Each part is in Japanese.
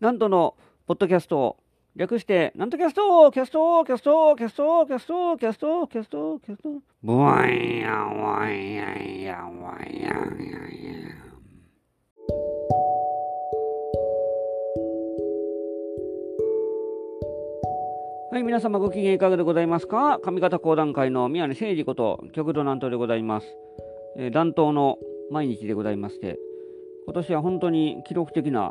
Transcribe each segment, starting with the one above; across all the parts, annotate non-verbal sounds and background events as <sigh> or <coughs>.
なんとのポッドキャスト略して、なんとキャストキャストキャストキャストキャストキャストキャストキャストブワイヤワイヤヤワイヤヤヤはい、皆様ご機嫌いかがでございますか上方講談会の宮根誠司こと、極度南東でございます。えー、暖冬の毎日でございまして、今年は本当に記録的な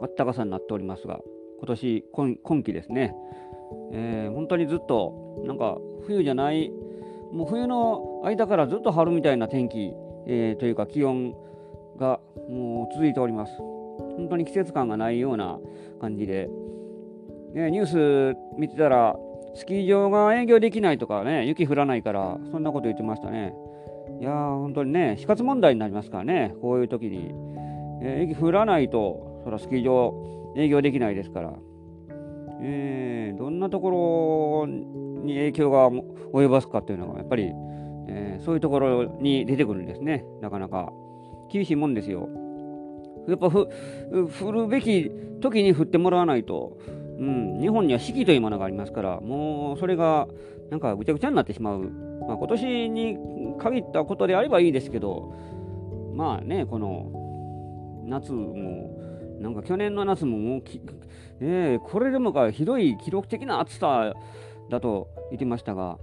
暖かさになっておりますが、今年今今季ですね、えー、本当にずっとなんか冬じゃない、もう冬の間からずっと春みたいな天気、えー、というか気温がもう続いております。本当に季節感がないような感じで、ね、ニュース見てたら、スキー場が営業できないとかね、雪降らないから、そんなこと言ってましたね。いやー、本当にね、死活問題になりますからね、こういう時に。えー、雪降らないと、そらスキー場営業できないですから。えー、どんなところに影響が及ぼすかっていうのが、やっぱり、えー、そういうところに出てくるんですね、なかなか。厳しいもんですよ。やっぱふ降るべき時に降ってもらわないと、うん、日本には四季というものがありますから、もうそれがなんかぐちゃぐちゃになってしまう。まあ、今年に限ったことであればいいですけど、まあね、この夏も、なんか去年の夏ももうき、え、これでもかひどい記録的な暑さだと言ってましたが、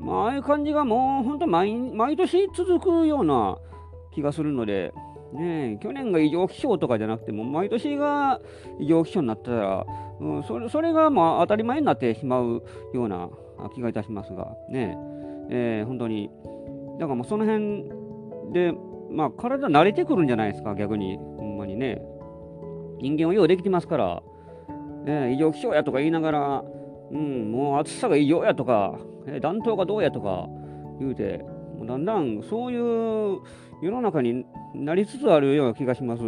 まあ、あいう感じがもう本当毎、毎年続くような気がするので、ね、去年が異常気象とかじゃなくても、毎年が異常気象になったら、うん、それそれがまあ当たり前になってしまうような気がいたしますが、ねえー、本当に、だからもうその辺で、まあ、体慣れてくるんじゃないですか、逆に、ほんまにね。人間はようできてますから、ね、異常気象やとか言いながら、うん、もう暑さが異常やとか、えー、暖冬がどうやとか言うて、もうだんだんそういう世の中になりつつあるような気がします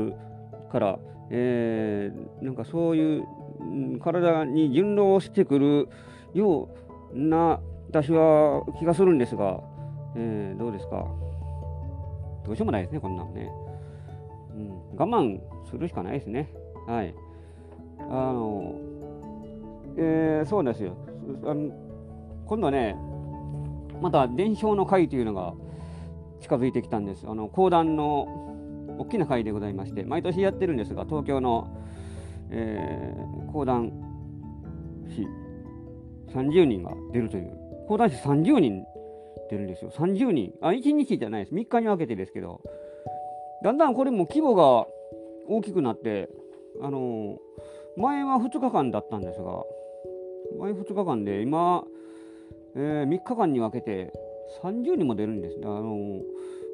から、えー、なんかそういう体に順応してくるような私は気がするんですが、えー、どうですか？どうしようもないですね、こんなんね。うん、我慢するしかないですね。はい。あの、えー、そうですよ。あの今度はね、また伝承の会というのが近づいてきたんです。あの講談の大きな会でございまして、毎年やってるんですが、東京の、えー、講談師30人が出るという、講談師30人出るんですよ。30人。あ、1日じゃないです。3日に分けてですけど、だんだんこれも規模が大きくなって、あの前は2日間だったんですが、前2日間で今、えー、3日間に分けて30人も出るんですね。あの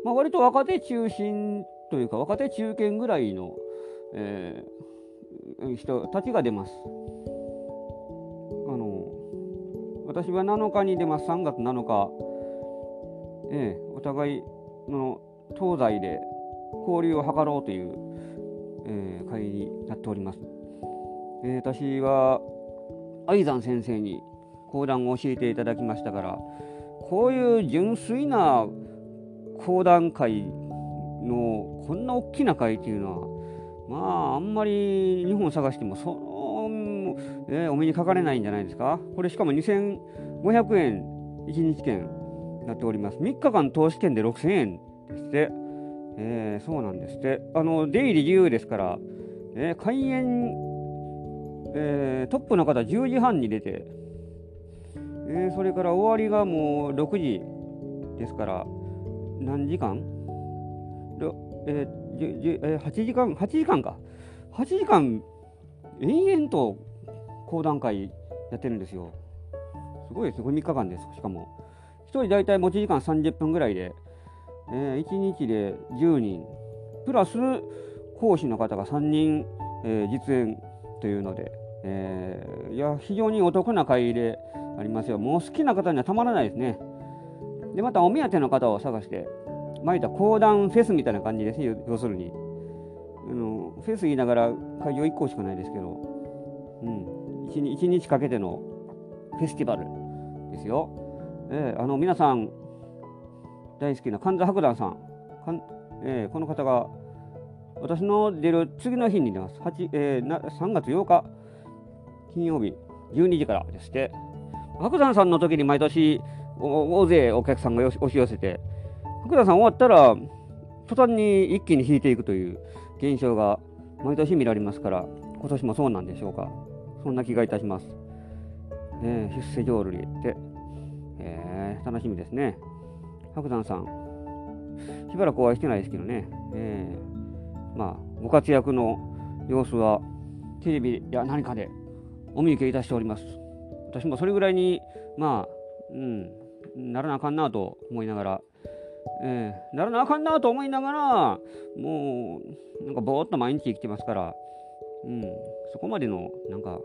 まあ、割と若手中心というか、若手中堅ぐらいの、えー、人たちが出ます。あの私は7日に出ます、3月7日。えー、お互いの東西で交流を図ろうという、えー、会になっております。えー、私は愛山先生に講談を教えていただきましたからこういう純粋な講談会のこんな大きな会っていうのはまああんまり日本探してもその、えー、お目にかかれないんじゃないですか。これしかも2500円1日券になっております。3日間投資券で6000円ですって、えー、そうなんですってあの出入り自由ですから、えー、開演、えー、トップの方10時半に出てえー、それから終わりがもう6時ですから、何時間？えーえ、8時間、8時間か。8時間、延々と講談会やってるんですよ。すごいですね、3日間です、しかも。1人大体持ち時間30分ぐらいで、えー、1日で10人、プラス講師の方が3人、えー、実演というので、えー、いや非常にお得な会でありますよ。もう好きな方にはたまらないですね。で、またお目当ての方を探して、前言った講談フェスみたいな感じです要するに。あのフェス言いながら会場1個しかないですけど、うん1、1日かけてのフェスティバルですよ。えー、あの皆さん大好きな神田伯山さん、かんえー、この方が私の出る次の日に出ます。8えー、な3月8日、金曜日、12時からですって。白山さんの時に毎年大勢お客さんが押し寄せて、白山さん終わったら、途端に一気に引いていくという現象が毎年見られますから、今年もそうなんでしょうか。そんな気がいたします。えー、出世浄瑠璃って、えー、楽しみですね。白山さん、しばらくお会いしてないですけどね、えー、まあ、ご活躍の様子はテレビや何かでお見受けいたしております。私もそれぐらいに、まあ、うん、ならなあかんなと思いながら、えー、ならなあかんなと思いながら、もう、なんかぼーっと毎日生きてますから、うん、そこまでの、なんか、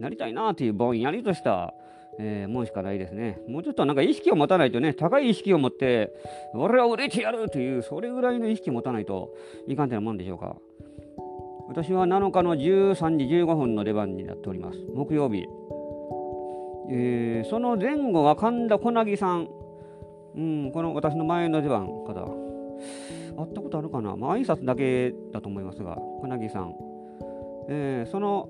なりたいなっていうぼんやりとした、えー、もんしかないですね。もうちょっとなんか意識を持たないとね、高い意識を持って、俺は売れてやるという、それぐらいの意識を持たないといかんてなもんでしょうか。私は7日の13時15分の出番になっております。木曜日。えー、その前後が神田小凪さん。うん、この私の前の出番方。会ったことあるかなまあ挨拶だけだと思いますが、小凪さん。えー、その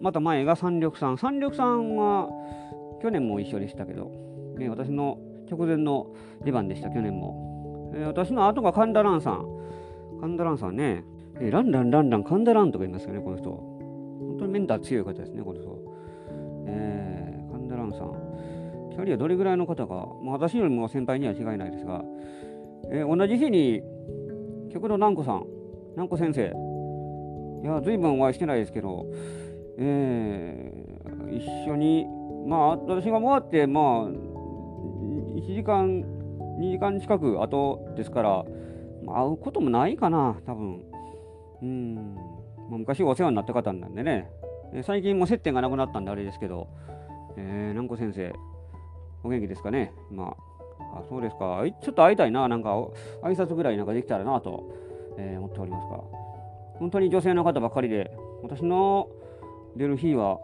また前が三緑さん。三緑さんは去年も一緒でしたけど、ね、私の直前の出番でした、去年も。えー、私の後が神田蘭さん。神田蘭さんね、えー、ランランランラン神田蘭とか言いますよね、この人。本当にメンター強い方ですね、この人。えー、神田蘭さん。キャリアどれぐらいの方か、まあ、私よりも先輩には違いないですが、えー、同じ日に、極道南子さん、南子先生、いや、ずいぶんお会いしてないですけど、えー、一緒に、まあ、私が終わって、まあ、1時間、2時間近く後ですから、まあ、会うこともないかな、多分。うん、まあ、昔お世話になった方なんでね、え最近も接点がなくなったんであれですけど、えー、南子先生、お元気ですかね、まあ、あそうですか、ちょっと会いたいな、なんか挨拶ぐらいなんかできたらなと、えー、思っておりますが、本当に女性の方ばっかりで、私の出る日は、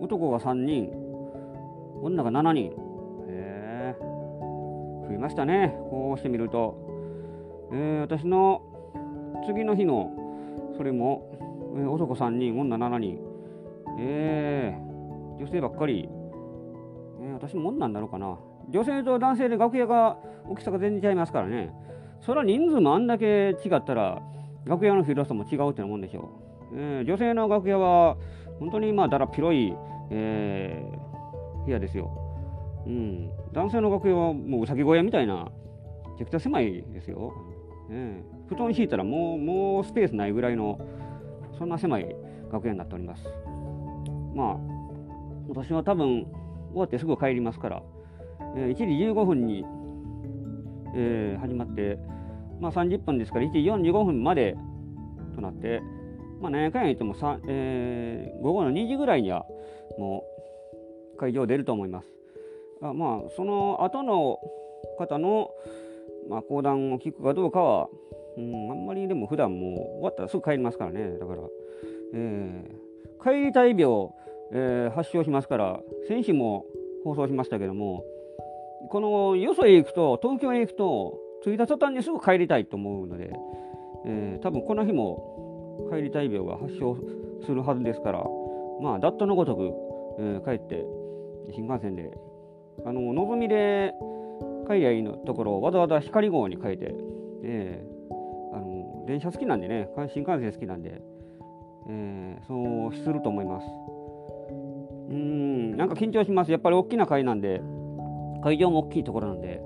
男が3人、女が7人。へえ増えましたね。こうしてみると。えー、私の次の日の、それも、えー、男3人、女7人。えー、女性ばっかり。えー、私も女になるかな。女性と男性で楽屋が大きさが全然違いますからね。それは人数もあんだけ違ったら、楽屋の広さも違うってなもんでしょう。えー、女性の楽屋は本当にまあだら広い、えー、部屋ですよ。うん、男性の楽屋はもううさぎ小屋みたいな、めちゃくちゃ狭いですよ。えー、布団敷いたらもうもうスペースないぐらいの、そんな狭い楽屋になっております。まあ、私は多分終わってすぐ帰りますから、えー、1時15分に、えー、始まって、まあ、30分ですから1時45分までとなって、まあ、何やかんや言ってもえー、午後の2時ぐらいにはもう会場出ると思います。あまあ、その後の方の、まあ、講談を聞くかどうかは、うん、あんまりでも普段もう終わったらすぐ帰りますからね。だから、えー、帰りたい病、えー、発症しますから、先週も放送しましたけども、このよそへ行くと、東京へ行くと、着いた途端にすぐ帰りたいと思うので、えー、多分この日も帰りたい病が発症するはずですから、まあ、ダットのごとく、えー、帰って、新幹線で、あの、のぞみで帰りゃいいのところをわざわざ光号に変えて、えー、あの、電車好きなんでね、新幹線好きなんで、えー、そうすると思います。うん、なんか緊張します。やっぱり大きな会なんで、会場も大きいところなんで、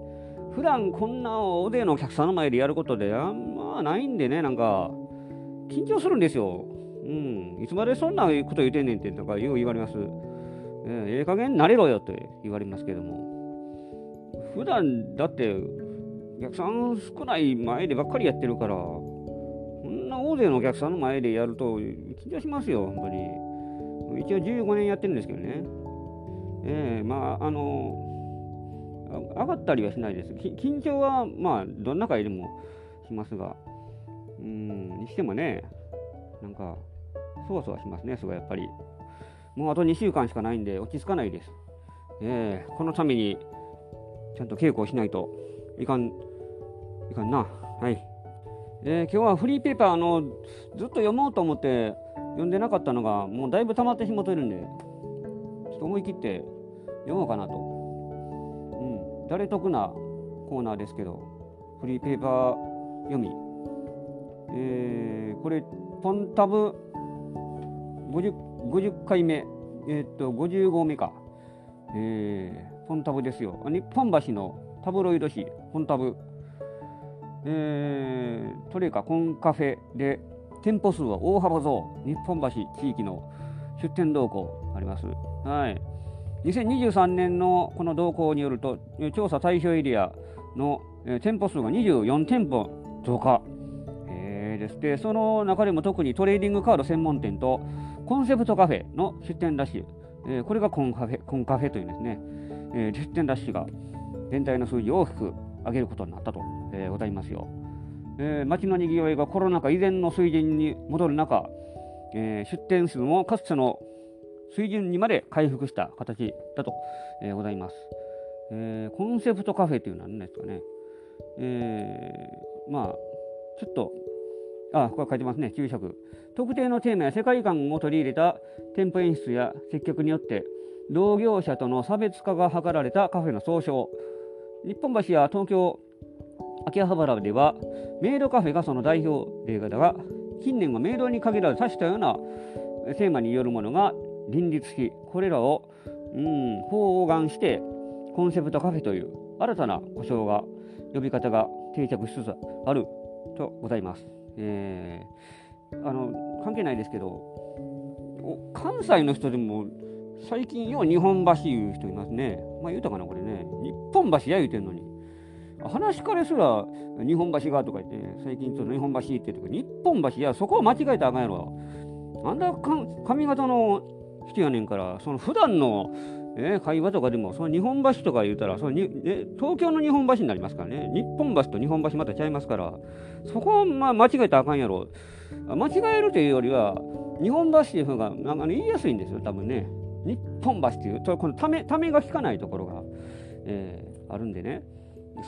普段こんな大勢のお客さんの前でやることであんまないんでね、なんか、緊張するんですよ。うん。いつまでそんなこと言うてんねんって、なんかよう言われます。え、ええ加減慣れろよって言われますけども。普段だって、お客さん少ない前でばっかりやってるから、こんな大勢のお客さんの前でやると緊張しますよ、本当に。一応15年やってるんですけどね。ええー、まあ、あの、上がったりはしないです。緊張は、まあ、どんな回でもしますが、うん、にしてもね、なんか、そわそわしますね、すごいやっぱり。もうあと2週間しかないんで、落ち着かないです。えー、このために、ちゃんと稽古をしないといかん、いかんな。はい。えー、今日はフリーペーパーのずっと読もうと思って読んでなかったのがもうだいぶ溜まってしまってるんでちょっと思い切って読もうかなと、うん、誰得なコーナーですけどフリーペーパー読み、えー、これポンタブ 50, 50回目えー、っと50号目か、えー、ポンタブですよ。日本橋のタブロイド紙ポンタブ。えー、トレカコンカフェで店舗数は大幅増。日本橋地域の出店動向あります。はい、2023年のこの動向によると調査対象エリアの、えー、店舗数が24店舗増加、えー、ですでその中でも特にトレーディングカード専門店とコンセプトカフェの出店ラッシュ、えー、これがコンカフェコンカフェというですね、えー、出店ラッシュが全体の数字を大きく上げることになったと、えー、ございますよ。えー、街のにぎわいがコロナ禍以前の水準に戻る中、えー、出店数もかつての水準にまで回復した形だと、えー、ございます、えー。コンセプトカフェというのは何ですかね。えー、まあ、ちょっと、あ、これ書いてますね、注釈。特定のテーマや世界観を取り入れた店舗演出や接客によって、同業者との差別化が図られたカフェの総称。日本橋や東京秋葉原ではメイドカフェがその代表例だが近年はメイドに限らず多種多様なテーマによるものが林立しこれらをうん包含してコンセプトカフェという新たな故障が呼び方が定着しつつあるとございます。えー、あの関係ないですけど関西の人でも最近よう日本橋いう人いますね。まあ言うたかな、これね。日本橋や言うてんのに。話からすら日本橋がとか言って、最近ちょっと日本橋行って言って日本橋やそこは間違えたらあかんやろ。あんだ髪型の人やねんから、その普段の、え会話とかでも、その日本橋とか言うたら、そのにね、東京の日本橋になりますからね。日本橋と日本橋またちゃいますから、そこはまあ間違えたらあかんやろ。間違えるというよりは、日本橋っていう方がなんか、ね、言いやすいんですよ、多分ね。日本橋っていう、このためためが効かないところが、えー、あるんでね。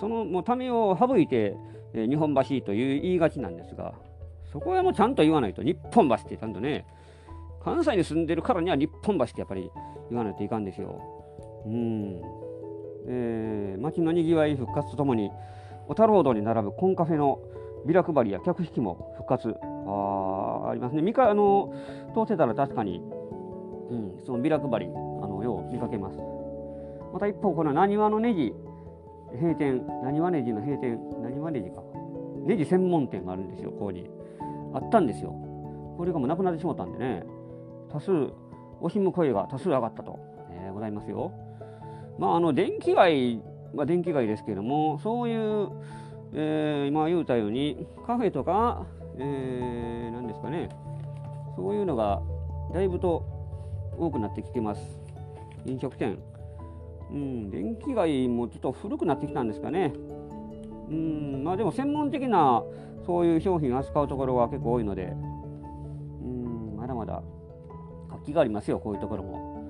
そのもうためを省いて、えー、日本橋という言いがちなんですが、そこはもうちゃんと言わないと、日本橋ってちゃんとね、関西に住んでるからには日本橋ってやっぱり言わないといかんですよ。うん。えー、街のにぎわい復活とともに、小田ロードに並ぶコンカフェのビラ配りや客引きも復活。あありますね。みかあの通ってたら確かに、うん、そのビラ配り、あのよう見かけます。また一方、このなにわのネジ、閉店、なにわネジの閉店、なにわネジか。ネジ専門店があるんですよ、ここに。あったんですよ。これがもうなくなってしまったんでね、多数、惜しむ声が多数上がったと、えー、ございますよ。まあ、あの、電気街は電気街ですけれども、そういう、えー、今言うたように、カフェとか、えー、何ですかね、そういうのがだいぶと多くなってきてます。飲食店。うん、電気街もちょっと古くなってきたんですかね。うん、まあでも専門的なそういう商品を扱うところは結構多いので、うん、まだまだ活気がありますよ、こういうところも。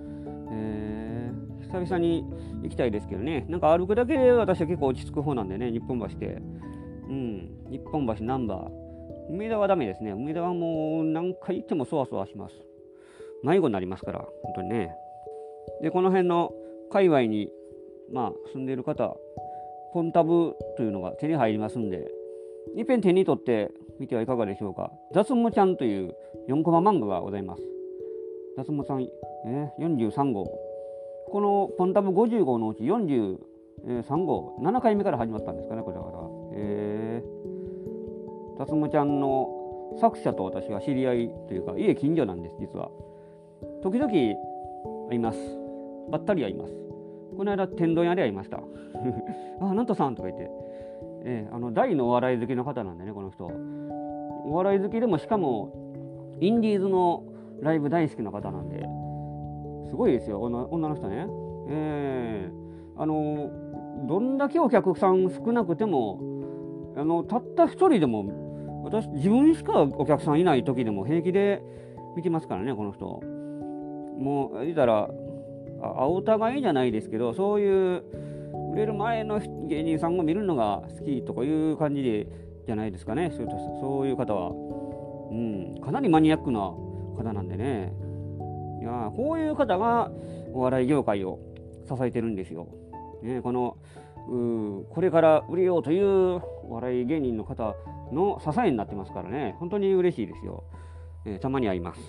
えー、久々に行きたいですけどね、なんか歩くだけで私は結構落ち着く方なんでね、日本橋って。うん、日本橋ナンバー。梅田はダメですね。梅田はもう何回行ってもそわそわします。迷子になりますから、本当にね。で、この辺の界隈に、まあ、住んでいる方、ポンタブというのが手に入りますんで、いっぺん手に取ってみてはいかがでしょうか。雑務ちゃんという4コマ漫画がございます。雑務さん、えー、43号。このポンタブ50号のうち43号、7回目から始まったんですかね、これだから。えー、ちゃんの作者と私は知り合いというか、家近所なんです、実は。時々会います。ばったり会います。この間、天丼屋で会いました。<laughs> あ、なんとさんとか言って、えー、あの大のお笑い好きの方なんでね、この人。お笑い好きでも、しかも、インディーズのライブ大好きな方なんで、すごいですよ、女女の人ね。えー、あの、どんだけお客さん少なくても、あのたった一人でも、私、自分しかお客さんいない時でも平気で見てますからね、この人。もう言ったらあお互いじゃないですけどそういう売れる前の芸人さんを見るのが好きとかいう感じでじゃないですかねそうそういう方は、うん、かなりマニアックな方なんでねいやこういう方がお笑い業界を支えてるんですよ。ね、このうこれから売れようというお笑い芸人の方の支えになってますからね本当に嬉しいですよ。えー、たまに会います。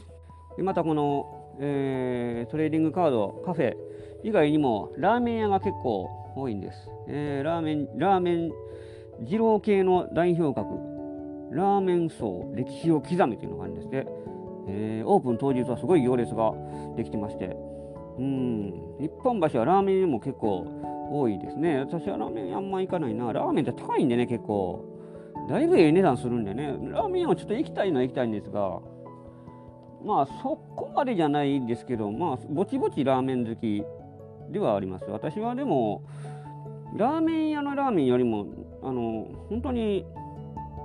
でまたこの、えー、トレーディングカードカフェ以外にもラーメン屋が結構多いんです。えー、ラーメン、ラーメン二郎系の代表格、ラーメン層歴史を刻みというのがあるんですね。えー、オープン当日はすごい行列ができてまして、うん、日本橋はラーメン屋も結構多いですね。私はラーメン屋あんま行かないな。ラーメンって高いんでね、結構。だいぶええ値段するんでね。ラーメン屋はちょっと行きたいのは行きたいんですが、まあそこまでじゃないんですけど、まあぼちぼちラーメン好きではあります。私はでも、ラーメン屋のラーメンよりも、あの、本当に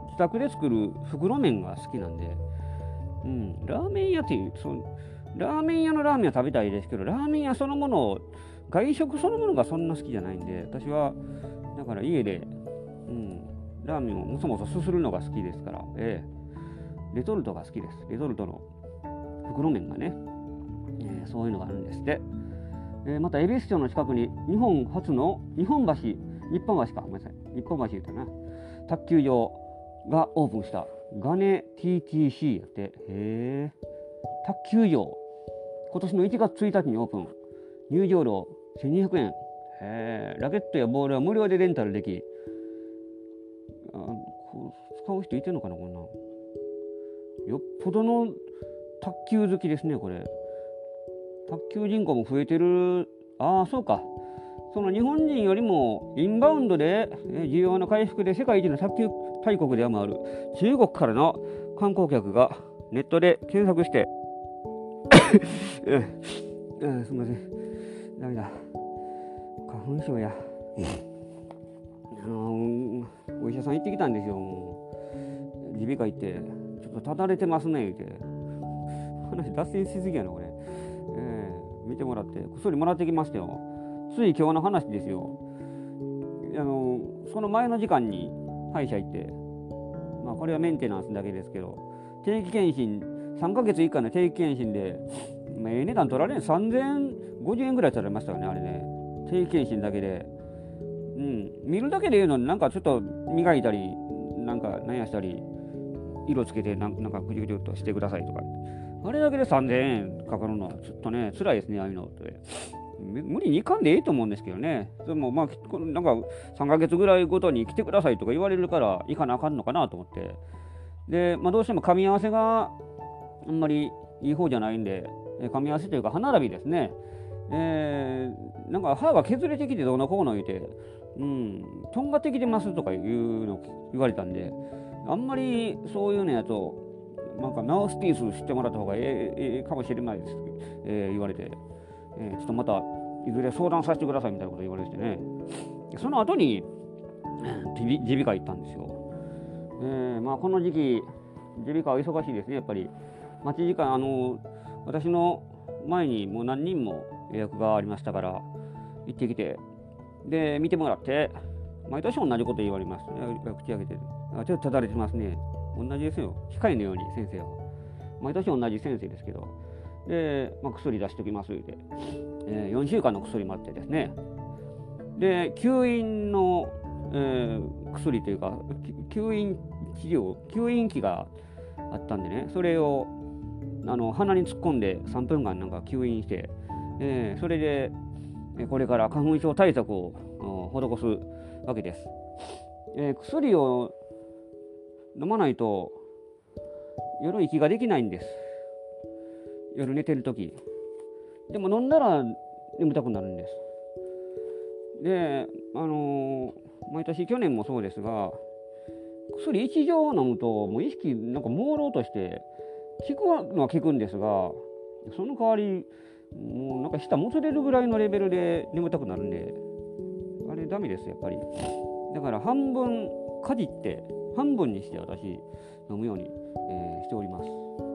自宅で作る袋麺が好きなんで、うん、ラーメン屋っていうそのラーメン屋のラーメンは食べたいですけどラーメン屋そのものを外食そのものがそんな好きじゃないんで私はだから家で、うん、ラーメンをもそもそすするのが好きですから、ええ、レトルトが好きです。レトルトの袋麺がね、えー、そういうのがあるんですって、えー、また恵比寿町の近くに日本初の日本橋日本橋か。ごめんなさい。日本橋言ったな。卓球場がオープンした。ガネ TTC やって、へえ、卓球場、今年の1月1日にオープン、入場料1200円、へえ、ラケットやボールは無料でレンタルでき、あ使う人いてんのかな、こんな。よっぽどの卓球好きですね、これ。卓球人口も増えてる、ああ、そうか。その日本人よりもインバウンドで需要の回復で世界一の卓球大国でもある中国からの観光客がネットで検索して <coughs> うん、すみません。ダメだ。花粉症や。あのー、お医者さん行ってきたんですよ。耳鼻科行って、ちょっとただれてますね、言うて。話脱線しすぎやな、これ。えー、見てもらって、薬もらってきましたよ。つい今日の話ですよ。あのその前の時間に歯医者行って、これはメンテナンスだけですけど、定期検診、3ヶ月以下の定期検診で、まあ、ええ値段取られん、3050円ぐらい取られましたよね、あれね。定期検診だけで。うん、見るだけで言うのになんかちょっと磨いたり、なんか何やしたり、色つけてなんかぐじゅぐじゅっとしてくださいとか。あれだけで3000円かかるのはちょっとね、辛いですね、ああいうのって。無理に行かんでいいと思うんですけどね。でもまあ、なんか3ヶ月ぐらいごとに来てくださいとか言われるから行かなあかんのかなと思って。で、まあ、どうしても噛み合わせがあんまりいい方じゃないんで、噛み合わせというか歯並びですね。えー、なんか歯が削れてきてどうのこうの言うて、うん、とんがってきてますとかいうの言われたんで、あんまりそういうのやと、なんかマウスピースしてもらった方がええかもしれないです、えー、言われて。えー、ちょっとまたいずれ相談させてくださいみたいなこと言われてね。その後に耳鼻科行ったんですよ、えー、まあこの時期耳鼻科は忙しいですねやっぱり。待ち時間あの私の前にもう何人も予約がありましたから行ってきて。で見てもらって毎年同じこと言われます。口開けてあちょっとただれてますね。同じですよ。機械のように先生は。毎年同じ先生ですけど。で、まあ、薬出しておきますって、えー、4週間の薬もあってですね。で吸引の、えー、薬というか吸引治療吸引器があったんでね。それをあの鼻に突っ込んで3分間なんか吸引して、えー、それでこれから花粉症対策を施すわけです、えー、薬を飲まないと夜息ができないんです。夜寝てる時。でも飲んだら眠たくなるんです。であのー、毎年去年もそうですが薬1錠飲むともう意識なんか朦朧として効くのは効くんですがその代わりもうなんか舌もつれるぐらいのレベルで眠たくなるんであれダメですやっぱり。だから半分かじって半分にして私飲むように、えー、しております。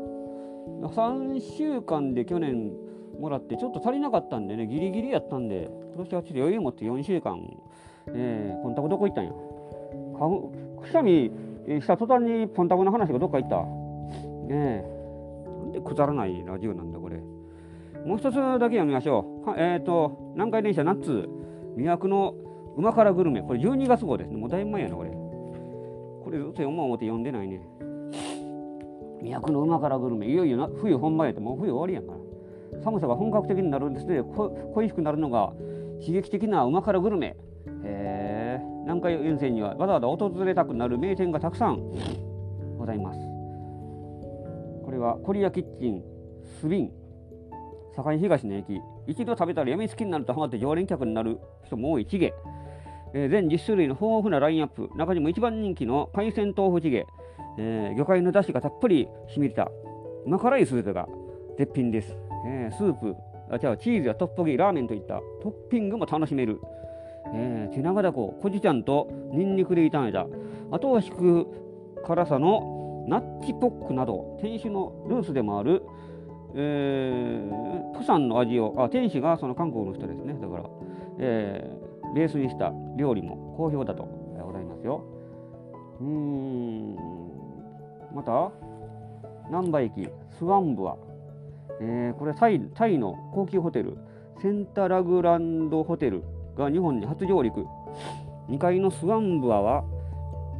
3週間で去年もらってちょっと足りなかったんでねギリギリやったんで今年はちょっと余裕持って4週間、えー、コンタクトどこ行ったんやくしゃみ、した途端にポンタコの話がどっか行った。ねえ。なんでくだらないラジオなんだ、これ。もう一つだけ読みましょう。えっ、ー、と、南海電車ナッツ、魅惑のうま辛グルメ。これ12月号ですね。もうだいぶ前やな、これ。これずっと読もう思って読んでないね。魅惑のうま辛グルメ。いよいよな冬本番やて、もう冬終わりやんから。寒さが本格的になるんですね。恋しくなるのが刺激的なうま辛グルメ。へえ。南海沿線にはわざわざ訪れたくなる名店がたくさんございます。これはコリアキッチンスビン境東の駅一度食べたらやみつきになるとハマって常連客になる人も多いチゲ、えー、全10種類の豊富なラインナップ中にも一番人気の海鮮豆腐チゲ、えー、魚介の出汁がたっぷり染みたうま辛いスープが絶品です、えー、スープあ違うチーズやトッポギラーメンといったトッピングも楽しめる、えー、手長だここじちゃんとニンニクで炒めた後を引く辛さのナッチポックなど店主のルーツでもあるえー、プサンの味を、あ、店主がその韓国の人ですね。だから、えー、ベースにした料理も好評だとございますよ。うーん、また、難波駅、スワンブア。えー、これタイ、タイの高級ホテル、センタラグランドホテルが日本に初上陸。2階のスワンブアは、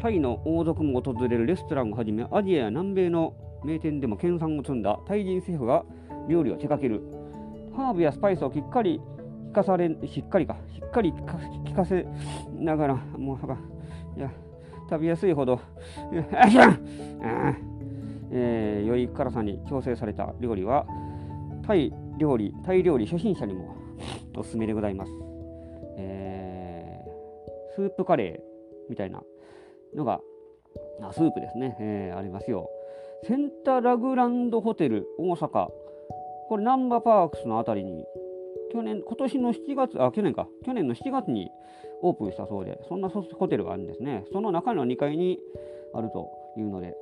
タイの王族も訪れるレストランをはじめ、アジアや南米の名店でも研鑽を積んだタイ人シェフが料理を手掛けるハーブやスパイスをしっかり聞かされしっかりかしっかり聞かせながらもういや食べやすいほど。<laughs> えー、良い辛さに調整された料理はタイ料理タイ料理初心者にも <laughs> おすすめでございます、えー、スープカレーみたいなのがあスープですね、えー、ありますよ。センターラグランドホテル大阪。これナンバーパークスのあたりに去年今年の7月あ去年か。去年の7月にオープンしたそうでそんなホテルがあるんですね。その中の2階にあるというので。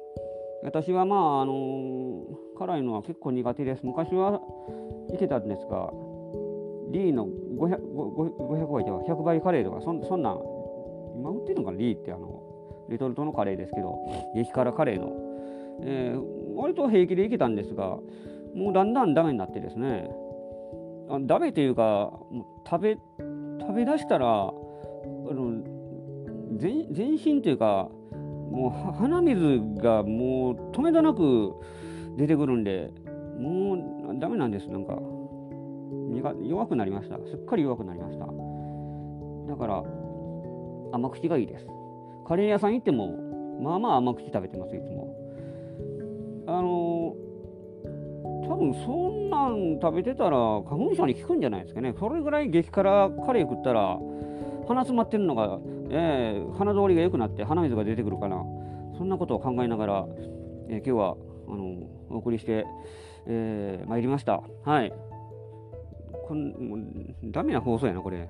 私はまああのー、辛いのは結構苦手です。昔は行けたんですが D の 500, 500倍では100倍カレーとかそんなん今売ってるのかな？D ってあのレトルトのカレーですけど激辛カレーの。えー、割と平気でいけたんですが、もうだんだんダメになってですね、ダメというか、食べ、食べ出したら、あの全身というか、もう鼻水がもう止めどなく出てくるんで、もうダメなんです、なんか。弱くなりました。すっかり弱くなりました。だから、甘口がいいです。カレー屋さん行っても、まあまあ甘口食べてます、いつも。あの多分そんなん食べてたら花粉症に効くんじゃないですかね。それぐらい激辛カレー食ったら鼻詰まってるのが、えー、鼻通りが良くなって鼻水が出てくるかな。そんなことを考えながら、えー、今日はあのお送りして、えー、参りました。はい。こんダメな放送やなこれ。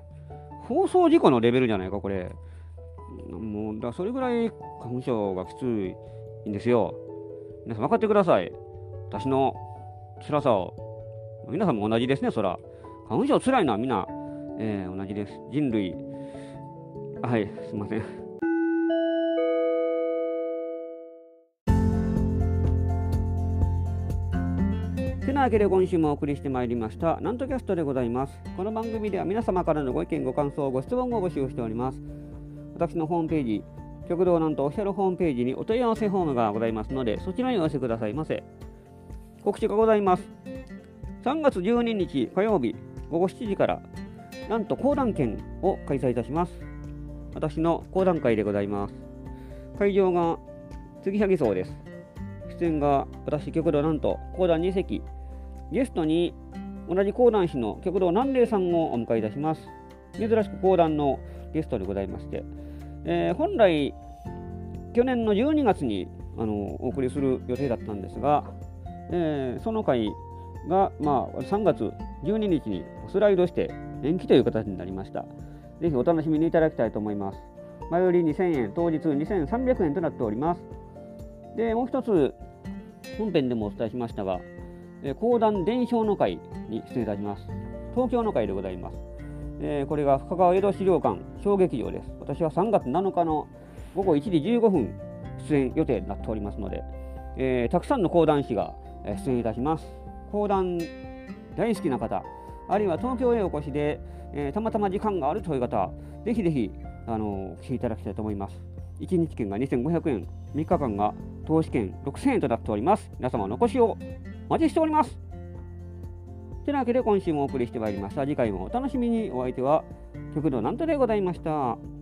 放送事故のレベルじゃないかこれ。もうだそれぐらい花粉症がきついんですよ。皆さん分かってください。私の辛さを。皆さんも同じですね、そら。花粉症辛いのはみんな、えー、同じです。人類。はい、すいません。てなわけで今週もお送りしてまいりましたなんとキャストでございますこの番組では皆様からのご意見ご感想ご質問を募集しております私のホームページ極道なんとオフィシャルホームページにお問い合わせフォームがございますので、そちらにお寄せくださいませ。告知がございます。3月12日火曜日午後7時から、なんと講談券を開催いたします。私の講談会でございます。会場が継ぎはぎそうです。出演が私、極道なんと講談2席、ゲストに同じ講談師の極道南霊さんをお迎えいたします。珍しく講談のゲストでございまして、えー、本来、去年の12月にあのお送りする予定だったんですが、えー、その回が、まあ、3月12日にスライドして延期という形になりました。ぜひお楽しみにいただきたいと思います。前売り2000円、当日2300円となっております。で、もう一つ、本編でもお伝えしましたが、えー、講談伝承の会に出演いたします。東京の会でございます。えー、これが深川江戸資料館小劇場です。私は3月7日の午後1時15分出演予定になっておりますので、えー、たくさんの講談師が出演いたします。講談大好きな方、あるいは東京へお越しで、えー、たまたま時間があるという方、ぜひぜひ、あの来ていただきたいと思います。1日券が2500円、3日間が投資券6000円となっております。皆様のお越しをお待ちしております。てなわけで今週もお送りしてまいりました。次回もお楽しみに。お相手は極道なんとでございました。